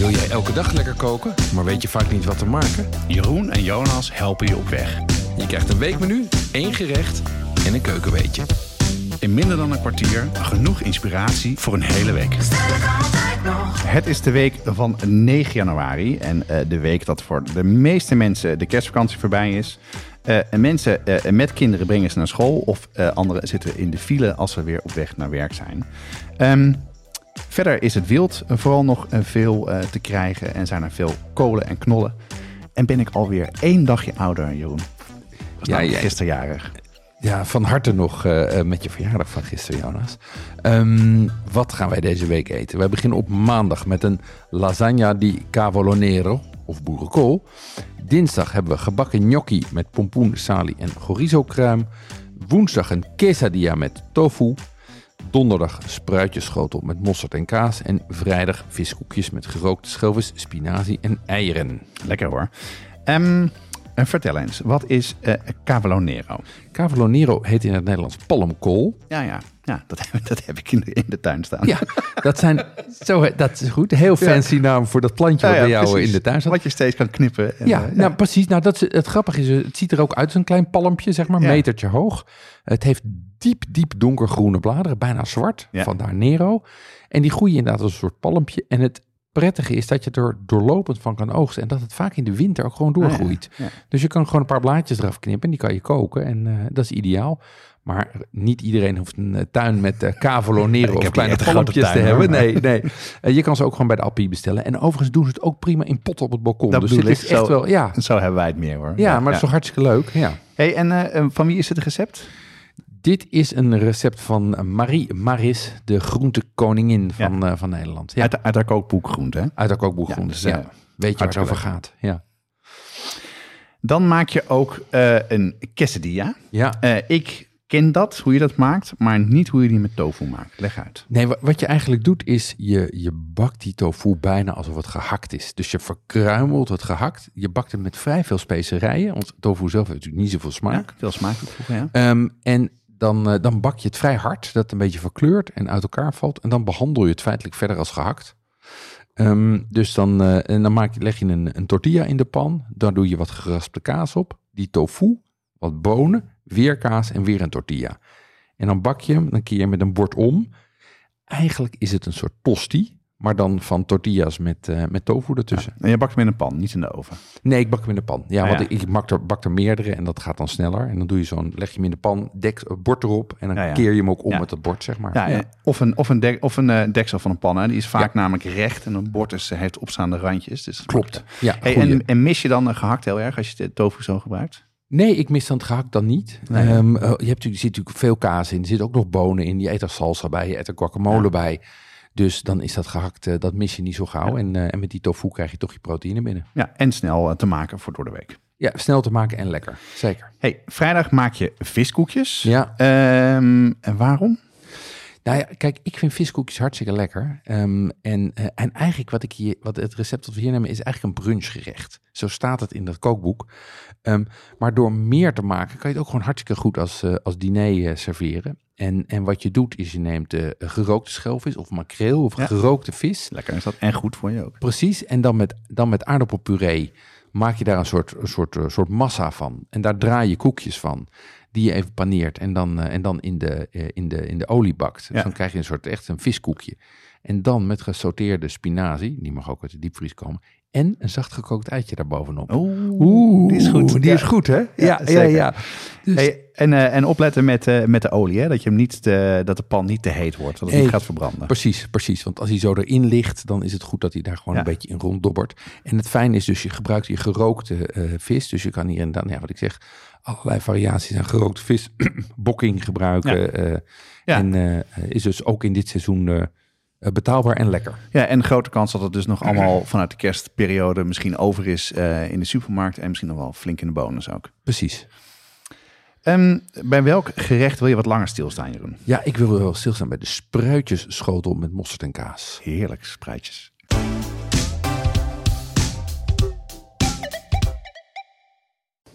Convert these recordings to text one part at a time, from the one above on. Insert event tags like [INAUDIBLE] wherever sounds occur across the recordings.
Wil jij elke dag lekker koken, maar weet je vaak niet wat te maken? Jeroen en Jonas helpen je op weg. Je krijgt een weekmenu, één gerecht en een keukenweetje. In minder dan een kwartier genoeg inspiratie voor een hele week. Het is de week van 9 januari en eh, de week dat voor de meeste mensen de kerstvakantie voorbij is. Eh, en mensen eh, met kinderen brengen ze naar school of eh, anderen zitten in de file als ze weer op weg naar werk zijn. Ehm, verder is het wild vooral nog eh, veel eh, te krijgen en zijn er veel kolen en knollen. En ben ik alweer één dagje ouder, Jeroen. Was Ja, nou ja. gisteren jarig. Ja, van harte nog eh, met je verjaardag van gisteren, Jonas. Ehm, wat gaan wij deze week eten? Wij beginnen op maandag met een lasagna di cavolo nero, of boerenkool. Dinsdag hebben we gebakken gnocchi met pompoen, sali en chorizo kruim. Woensdag een quesadilla met tofu. Donderdag spruitjesschotel met mosterd en kaas. En vrijdag viskoekjes met gerookte schelvis, spinazie en eieren. Lekker hoor. En vertel eens, wat is eh Cavolo Nero? Cavolo nero heet in het Nederlands palmkool. Ja, ja, ja dat, heb, dat heb ik in de, in de tuin staan. Ja, dat zijn zo, dat is goed. Heel fancy naam voor dat plantje wat Ja, bij jou precies. in de tuin staat. Wat je steeds kan knippen. En, Ja, eh, nou precies. Nou, dat is, het grappige is, het ziet er ook uit als een klein palmpje, zeg maar, metertje hoog. Het heeft diep, diep donkergroene bladeren, bijna zwart, vandaar Nero. En die groeien inderdaad als een soort palmpje. En het prettige is dat je er doorlopend van kan oogsten en dat het vaak in de winter ook gewoon doorgroeit. Ah, ja. Ja. Dus je kan gewoon een paar blaadjes eraf knippen en die kan je koken en eh, dat is ideaal. Maar niet iedereen hoeft een eh, tuin met eh cavolo [LAUGHS] nero Ik of kleine palmpjes te hoor, hebben. maar- Nee, nee. Eh, je kan ze ook gewoon bij de Appie bestellen. En overigens doen ze het ook prima in potten op het balkon. Dat dus ik. is echt Zo- wel, ja. Zo hebben wij het meer hoor. Ja, maar het is toch hartstikke leuk. Ja. Hey, en eh, eh, van wie is het recept? Dit is een recept van Marie Maris, de groentekoningin van, eh, van Nederland. Ja, Uit, uit haar kookboek Groente. hè? uit haar kookboek Ja, groente. dus, Ja, eh, Weet je waar het over gaat. Ja. Dan maak je ook eh, een quesadilla. ja. Eh, ik ken dat, hoe je dat maakt, maar niet hoe je die met tofu maakt. Leg uit. Nee, wa- wat je eigenlijk doet is, je, je bakt die tofu bijna alsof het gehakt is. Dus je verkruimelt het gehakt. Je bakt het met vrij veel specerijen, want tofu zelf heeft natuurlijk niet zoveel smaak. Ja, veel smaak toevoegen, ja. Ehm, en dan, eh, dan bak je het vrij hard, dat het een beetje verkleurt en uit elkaar valt. En dan behandel je het feitelijk verder als gehakt. Ehm, dus dan, eh, en dan maak je, leg je een, een tortilla in de pan. Dan doe je wat geraspte kaas op. Die tofu, wat bonen, weer kaas en weer een tortilla. En dan bak je hem, dan keer je met een bord om. Eigenlijk is het een soort tosti, maar dan van tortillas met, eh, met tofu ertussen. En je bakt hem in een pan, niet in de oven. Nee, ik bak hem in de pan. Ja, Ah, want ja. ik, ik bak, er, bak er meerdere en dat gaat dan sneller. En dan doe je zo'n, leg je hem in de pan, dek, eh, bord erop en dan Ja, ja. keer je hem ook om Ja. met het bord, zeg maar. Ja, Ja. eh, Of een, of een, dek, of een deksel van een pan. Hè. Die is vaak Ja. namelijk recht en een bord is, heeft opstaande randjes. Dus Klopt. Ja, Hey, en, en mis je dan een gehakt heel erg als je de tofu zo gebruikt? Nee, ik mis dan het gehakt dan niet. Nee. Ehm, eh, je hebt natuurlijk, er zit natuurlijk veel kaas in. Er zit ook nog bonen in. Je eet er salsa bij. Je eet er guacamole Ja. bij. Dus dan is dat gehakt, eh, dat mis je niet zo gauw. En, eh, en met die tofu krijg je toch je proteïne binnen. Ja, en snel te maken voor door de week. Ja, snel te maken en lekker. Zeker. Hey, vrijdag maak je viskoekjes. Ja. Ehm, en waarom? Nou ja, kijk, ik vind viskoekjes hartstikke lekker. Ehm, en, eh, en eigenlijk wat, ik hier, wat het recept dat we hier nemen is eigenlijk een brunchgerecht. Zo staat het in dat kookboek. Ehm, maar door meer te maken kan je het ook gewoon hartstikke goed als, eh, als diner eh, serveren. En, en wat je doet is je neemt gerookte schelvis of makreel of Ja. gerookte vis. Lekker is dat. En goed voor je ook. Precies. En dan met, dan met aardappelpuree maak je daar een soort, een soort, een soort massa van. En daar draai je koekjes van. Die je even paneert en dan, eh, en dan in, de, eh, in, de, in de olie bakt. Dus Ja. dan krijg je een soort echt een viskoekje. En dan met gesauteerde spinazie, die mag ook uit de diepvries komen. En een zacht gekookt eitje daarbovenop. Oeh, die is goed. Die Ja. is goed, hè? Ja, ja, zeker. ja. Dus, Hey, en, eh, en opletten met, eh, met de olie, hè? Dat, je hem niet te- dat de pan niet te heet wordt, dat het niet gaat verbranden. Precies, precies. Want als hij zo erin ligt, dan is het goed dat hij daar gewoon Ja. een beetje in ronddobbert. En het fijne is dus, je gebruikt hier gerookte eh, vis. Dus je kan hier inderdaad, nou ja, wat ik zeg, allerlei variaties aan gerookte vis. [CLEARS THROAT] Bokking gebruiken. En is dus ook in dit seizoen betaalbaar en lekker. Ja, en grote kans dat het dus nog allemaal vanuit de kerstperiode misschien over is eh, in de supermarkt en misschien nog wel flink in de bonus ook. Precies. Ehm, bij welk gerecht wil je wat langer stilstaan, Jeroen? Ja, ik wil wel stilstaan bij de spruitjesschotel met mosterd en kaas. Heerlijk, spruitjes.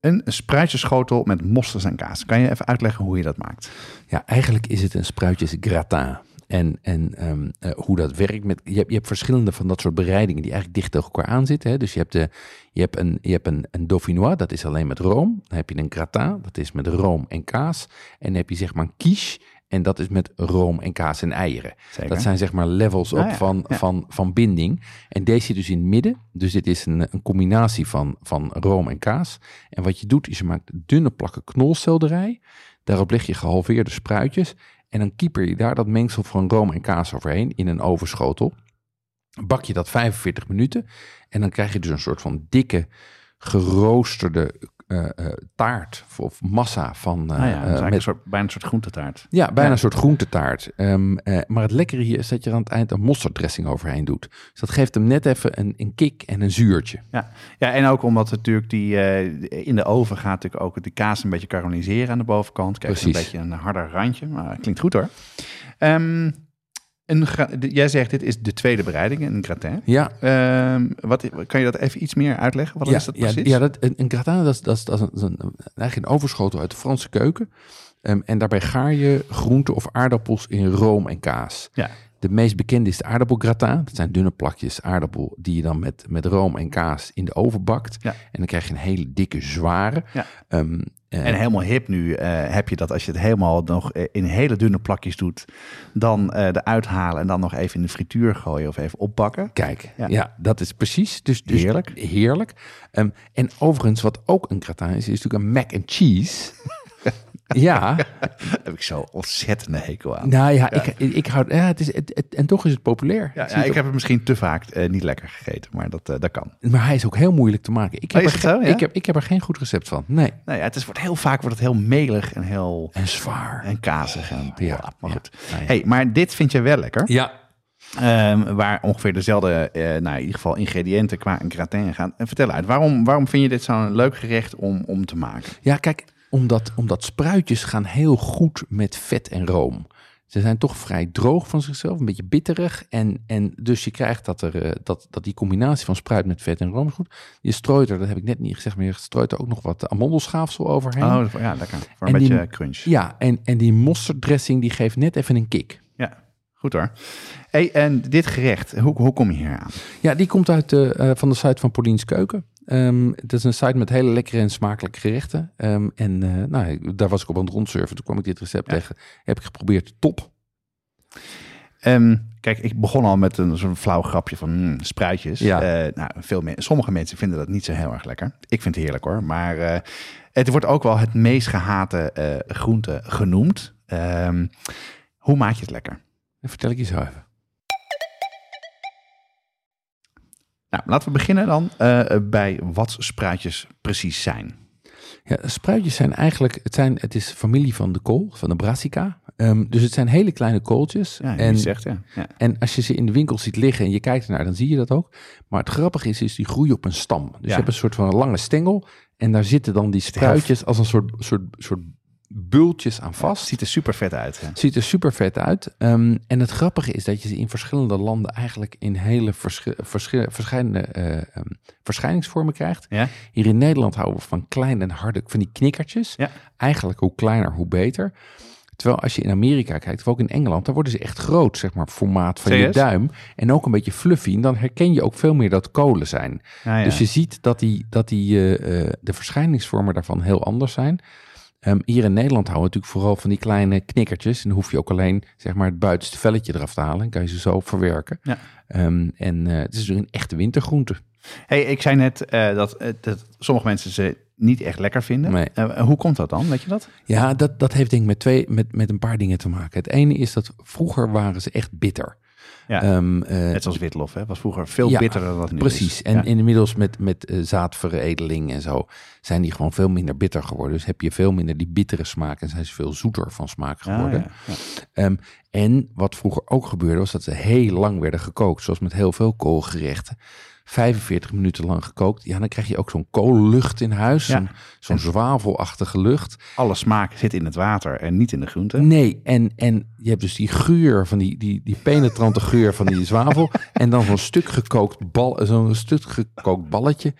Een spruitjesschotel met mosterd en kaas. Kan je even uitleggen hoe je dat maakt? Ja, eigenlijk is het een spruitjes gratin. En, en ehm, eh, hoe dat werkt. Met, je, hebt, je hebt verschillende van dat soort bereidingen die eigenlijk dicht tegen elkaar aanzitten. Hè? Dus je hebt, de, je hebt, een, je hebt een, een dauphinois, dat is alleen met room. Dan heb je een gratin, dat is met room en kaas. En dan heb je zeg maar een quiche. En dat is met room en kaas en eieren. Zeker. Dat zijn zeg maar levels op Ah, ja, van, ja. van, van binding. En deze zit dus in het midden. Dus dit is een, een combinatie van, van room en kaas. En wat je doet is je maakt dunne plakken knolselderij. Daarop leg je gehalveerde spruitjes. En dan kieper je daar dat mengsel van room en kaas overheen in een ovenschotel. Bak je dat 45 minuten. En dan krijg je dus een soort van dikke, geroosterde eh, eh, taart of massa van... Nou ja, eh, met- een soort, bijna een soort groentetaart. ja, bijna Ja. een soort groentetaart. Ehm, eh, maar het lekkere hier is dat je er aan het eind een mosterd overheen doet. Dus dat geeft hem net even een, een kick en een zuurtje. Ja. ja, en ook omdat het natuurlijk die in de oven gaat natuurlijk ook de kaas een beetje karamelliseren aan de bovenkant. Krijg je een beetje een harder randje, maar klinkt goed hoor. Ehm, een jij zegt dit is de tweede bereiding, een gratin. Ja, Ehm, wat, kan je dat even iets meer uitleggen? Wat ja, is dat ja, precies? ja dat, een, gratin dat is, dat is, dat is een, eigenlijk een overschotel uit de Franse keuken. Ehm, en daarbij gaar je groenten of aardappels in room en kaas. Ja. De meest bekende is de aardappelgratin. Dat zijn dunne plakjes aardappel die je dan met, met room en kaas in de oven bakt. Ja. En dan krijg je een hele dikke, zware. Ja. Ehm, eh, En helemaal hip nu eh, heb je dat als je het helemaal nog eh, in hele dunne plakjes doet, dan eh eruit halen en dan nog even in de frituur gooien of even opbakken. Kijk, Ja. ja. dat is precies. Dus, dus Heerlijk. Heerlijk. Ehm, en overigens, wat ook een gratin is, is natuurlijk een mac and cheese. [LAUGHS] [LAUGHS] ja, Daar [LAUGHS] heb ik zo ontzettende hekel aan. nou ja, Ik, ik hou. Ja, het is, het, het- en toch is het populair. Ja, Het ja, ziet ik heb het misschien te vaak eh, niet lekker gegeten, maar dat, eh, dat kan. Maar hij is ook heel moeilijk te maken. Ik heb, Oh, is er, zo, ik, heb, ik heb er geen goed recept van. Nee. Nou ja, het is, wordt heel vaak wordt het heel melig en heel En zwaar. en kazig. En, Ja, maar goed. Nou. Hey, maar dit vind je wel lekker. Ja, Ehm, waar ongeveer dezelfde, eh, nou in ieder geval ingrediënten qua een gratin gaan. En vertel uit, waarom, waarom vind je dit zo'n leuk gerecht om, om te maken? ja kijk, omdat, omdat spruitjes gaan heel goed met vet en room. Ze zijn toch vrij droog van zichzelf, een beetje bitterig. En, en dus je krijgt dat, er, eh, dat, dat die combinatie van spruit met vet en room is goed. Je strooit er, dat heb ik net niet gezegd, maar je strooit er ook nog wat amandelschaafsel overheen. Oh, ja, lekker. Voor een En die- beetje crunch. Ja, en, en die mosterd die geeft net even een kick. Ja, goed hoor. Hey, en dit gerecht, hoe, hoe kom je hier aan? Ja, die komt uit de, eh, van de site van Paulien's Keuken. Ehm het is een site met hele lekkere en smakelijke gerechten. Ehm, en eh, nou, daar was ik op aan het rondsurfen. Toen kwam ik dit recept Ja. tegen. Heb ik geprobeerd. Top. Ehm, kijk, ik begon al met een zo'n flauw grapje van mm, spruitjes. Ja. Eh, nou, veel me- sommige mensen vinden dat niet zo heel erg lekker. Ik vind het heerlijk hoor. Maar eh, het wordt ook wel het meest gehate eh, groente genoemd. Hoe maak je het lekker? Dat vertel ik je zo even. Nou, laten we beginnen dan eh, bij wat spruitjes precies zijn. Ja, spruitjes zijn eigenlijk, het, zijn, het is familie van de kool, van de brassica. Ehm, dus het zijn hele kleine kooltjes. Ja, en, en, zegt ja. ja. en als je ze in de winkel ziet liggen en je kijkt ernaar, dan zie je dat ook. Maar het grappige is, is die groeien op een stam. Dus Ja. je hebt een soort van een lange stengel. En daar zitten dan die spruitjes als een soort, soort, soort bultjes aan vast. Ziet er super vet uit. Hè? Ziet er super vet uit. Ehm, en het grappige is dat je ze in verschillende landen eigenlijk in hele verschi- verschi- verschillende eh, ehm, verschijningsvormen krijgt. Ja? Hier in Nederland houden we van klein en harde, van die knikkertjes. Ja. Eigenlijk hoe kleiner, hoe beter. Terwijl als je in Amerika kijkt, of ook in Engeland, dan worden ze echt groot, zeg maar, formaat van je duim. En ook een beetje fluffy. En dan herken je ook veel meer dat kolen zijn. Ah. Dus je ziet dat, die, dat die, eh, eh, de verschijningsvormen daarvan heel anders zijn. Ehm, hier in Nederland houden we natuurlijk vooral van die kleine knikkertjes. En dan hoef je ook alleen zeg maar, het buitenste velletje eraf te halen. En kan je ze zo verwerken. Ja. Ehm, en eh, het is dus een echte wintergroente. Hey, ik zei net eh, dat, eh, dat sommige mensen ze niet echt lekker vinden. Nee. Hoe komt dat dan? Weet je dat? Ja, dat, dat heeft denk ik met, twee, met, met een paar dingen te maken. Het ene is dat vroeger waren ze echt bitter. Ja. Ehm, eh, Net zoals witlof, hè? Was vroeger veel Ja, bitterder dan het nu Precies. is. En Ja. inmiddels met, met eh, zaadveredeling en zo zijn die gewoon veel minder bitter geworden. Dus heb je veel minder die bittere smaak en zijn ze veel zoeter van smaak Ja, geworden. Ehm, en wat vroeger ook gebeurde was dat ze heel lang werden gekookt. Zoals met heel veel koolgerechten. 45 minuten lang gekookt. Ja, dan krijg je ook zo'n koollucht in huis. Ja. Zo'n, zo'n zwavelachtige lucht. Alle smaak zit in het water en niet in de groente. Nee, en, en je hebt dus die geur van die, die, die penetrante geur van die zwavel. [LAUGHS] en dan zo'n stuk gekookt bal, zo'n stuk gekookt balletje.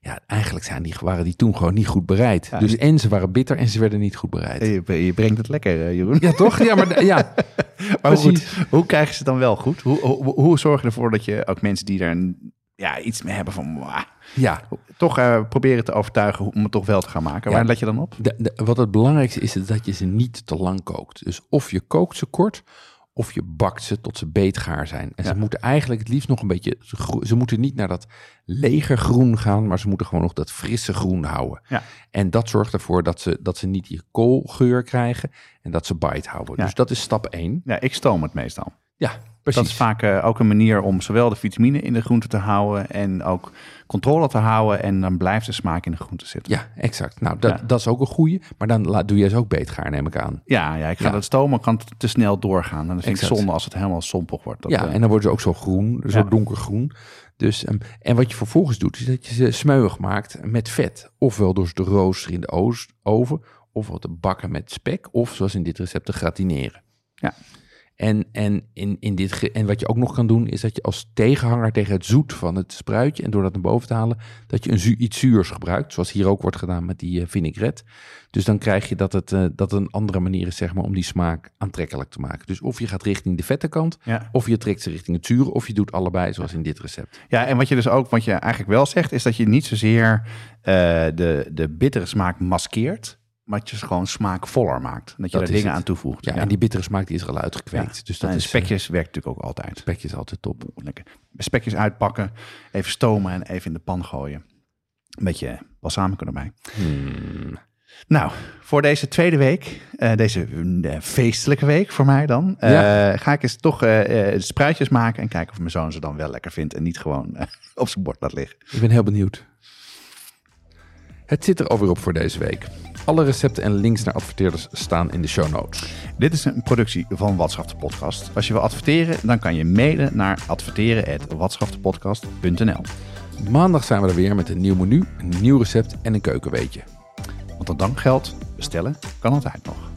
Ja, eigenlijk zijn die, waren die toen gewoon niet goed bereid. Ja, dus en ze waren bitter en ze werden niet goed bereid. Je, je brengt het lekker, eh, Jeroen. Ja, toch? Ja, maar ja, [LAUGHS] Maar precies. goed, hoe krijgen ze het dan wel goed? Hoe, hoe, hoe zorg je ervoor dat je ook mensen die daar een, ja, iets mee hebben van... "Wah", Ja, toch eh, proberen te overtuigen om het toch wel te gaan maken? Ja. Waar let je dan op? de, de- wat het belangrijkste is, is dat je ze niet te lang kookt. Dus of je kookt ze kort, of je bakt ze tot ze beetgaar zijn. En Ja. ze moeten eigenlijk het liefst nog een beetje... Ze moeten niet naar dat legergroen gaan, maar ze moeten gewoon nog dat frisse groen houden. Ja. En dat zorgt ervoor dat ze, dat ze niet die koolgeur krijgen en dat ze bite houden. Dus dat is stap 1. Ja, ik stoom het meestal. Ja, precies. Dat is vaak eh, ook een manier om zowel de vitamine in de groente te houden... en ook controle te houden. En dan blijft de smaak in de groente zitten. Ja, exact. Nou, dat, Ja. dat is ook een goeie. Maar dan laat, doe je ze ook beetgaar, neem ik aan. Ja, ja ik ga Ja. dat stomen, kan te snel doorgaan. En dan vind ik zonde als het helemaal sompig wordt. Dat, ja, eh, en dan worden ze ook zo groen, zo Ja. donkergroen. Dus, ehm, en wat je vervolgens doet, is dat je ze smeuig maakt met vet. Ofwel door ze te roosteren in de oost- oven, ofwel te bakken met spek, of zoals in dit recept te gratineren. Ja. En, en, in, in dit ge- en wat je ook nog kan doen, is dat je als tegenhanger tegen het zoet van het spruitje, en door dat naar boven te halen, dat je een zu- iets zuurs gebruikt. Zoals hier ook wordt gedaan met die eh, vinaigrette. Dus dan krijg je dat het, eh, dat een andere manier is zeg maar, om die smaak aantrekkelijk te maken. Dus of je gaat richting de vette kant, ja. of je trekt ze richting het zure, of je doet allebei, zoals in dit recept. Ja, en wat je dus ook, wat je eigenlijk wel zegt, is dat je niet zozeer eh, de, de bittere smaak maskeert, maar je ze gewoon smaakvoller maakt. Dat je Dat er dingen het. aan toevoegt. Ja, en die bittere smaak die is er al uitgekweekt. Dus dat en is, spekjes werkt natuurlijk ook altijd. spekjes altijd top. Lekker. Spekjes uitpakken, even stomen en even in de pan gooien. Een beetje balsamico erbij. Hmm. Nou, voor deze tweede week, eh, deze eh, feestelijke week voor mij dan, eh, Ja. ga ik eens toch spruitjes maken en kijken of mijn zoon ze dan wel lekker vindt en niet gewoon [LAUGHS] op zijn bord laat liggen. Ik ben heel benieuwd. Het zit er alweer op voor deze week. Alle recepten en links naar adverteerders staan in de show notes. Dit is een productie van Watschaf de Podcast. Als je wil adverteren, dan kan je mailen naar adverteren@watschaftepodcast.nl. Maandag zijn we er weer met een nieuw menu, een nieuw recept en een keukenweetje. Want dan dankgeld bestellen kan altijd nog.